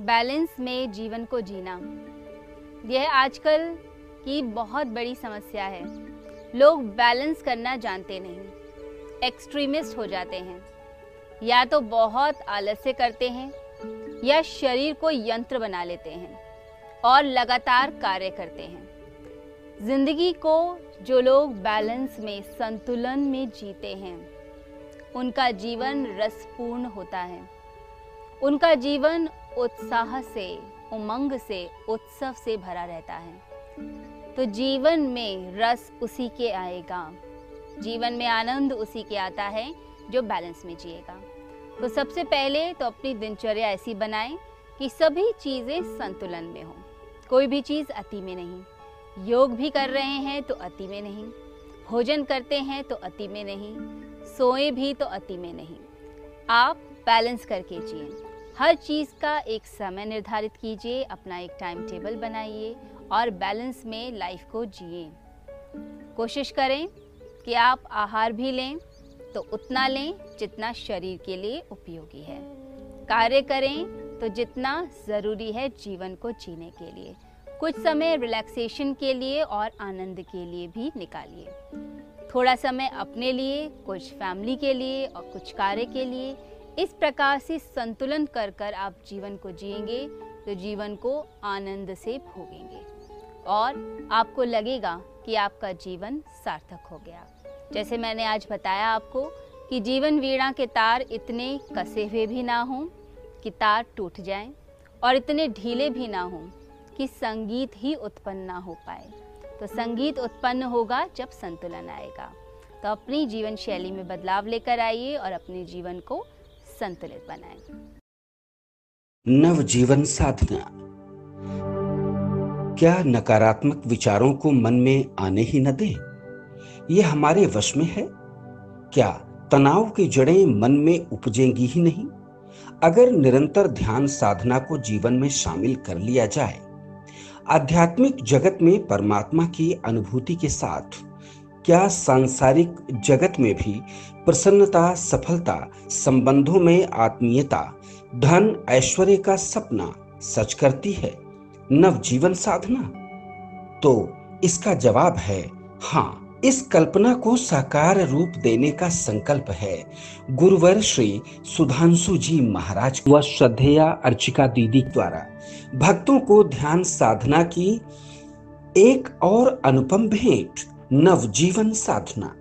Balance में जीवन को जीना। यह आजकल की बहुत बड़ी समस्या है। लोग बैलेंस करना जानते नहीं। एक्सट्रीमिस्ट हो जाते हैं। या तो बहुत आलस्य करते हैं, या शरीर को यंत्र बना लेते हैं और लगातार कार्य करते हैं। ज़िंदगी को जो लोग बैलेंस में, संतुलन में जीते हैं, उनका जीवन रसपूर्ण होता है। उनका जीवन उत्साह से, उमंग से, उत्सव से भरा रहता है। तो जीवन में रस उसी के आएगा। जीवन में आनंद उसी के आता है, जो बैलेंस में जिएगा। तो सबसे पहले तो अपनी दिनचर्या ऐसी बनाएँ कि सभी चीज़ें संतुलन में हो। कोई भी चीज़ अति में नहीं। योग भी कर रहे हैं तो अति में नहीं। भोजन करते हैं तो अति में नहीं। सोए भी तो अति में नहीं। आप बैलेंस करके जिए। हर चीज़ का एक समय निर्धारित कीजिए, अपना एक टाइम टेबल बनाइए और बैलेंस में लाइफ को जिए। कोशिश करें कि आप आहार भी लें तो उतना लें जितना शरीर के लिए उपयोगी है। कार्य करें तो जितना ज़रूरी है जीवन को जीने के लिए। कुछ समय रिलैक्सेशन के लिए और आनंद के लिए भी निकालिए। थोड़ा समय अपने लिए, कुछ फैमिली के लिए और कुछ कार्य के लिए इस प्रकार से संतुलन कर कर आप जीवन को जिएँगे तो जीवन को आनंद से भोगेंगे। और आपको लगेगा कि आपका जीवन सार्थक हो गया। जैसे मैंने आज बताया आपको कि जीवन वीणा के तार इतने कसे हुए भी ना हों कि तार टूट जाएँ, और इतने ढीले भी ना हों कि संगीत ही उत्पन्न ना हो पाए। तो संगीत उत्पन्न होगा जब संतुलन आएगा। तो अपनी जीवन शैली में बदलाव लेकर आइए और अपने जीवन को संतुलित बनाएँ। नवजीवन साधना। क्या नकारात्मक विचारों को मन में आने ही न दें? ये हमारे वश में है। क्या तनाव की जड़ें मन में उपजेंगी ही नहीं? अगर निरंतर ध्यान साधना को जीवन में शामिल कर लिया जाए, आध्यात्मिक जगत में परमात्मा की अनुभूति के साथ क्या सांसारिक जगत में भी प्रसन्नता, सफलता, संबंधों में आत्मीयता, धन, ऐश्वर्य का सपना सच करती है? नव जीवन साधना? तो इसका जवाब है हाँ इस कल्पना को साकार रूप देने का संकल्प है। गुरुवर श्री सुधांशु जी महाराज व श्रद्धेया अर्चिका दीदी द्वारा भक्तों को ध्यान साधना की एक और अनुपम भेंट नवजीवन साधना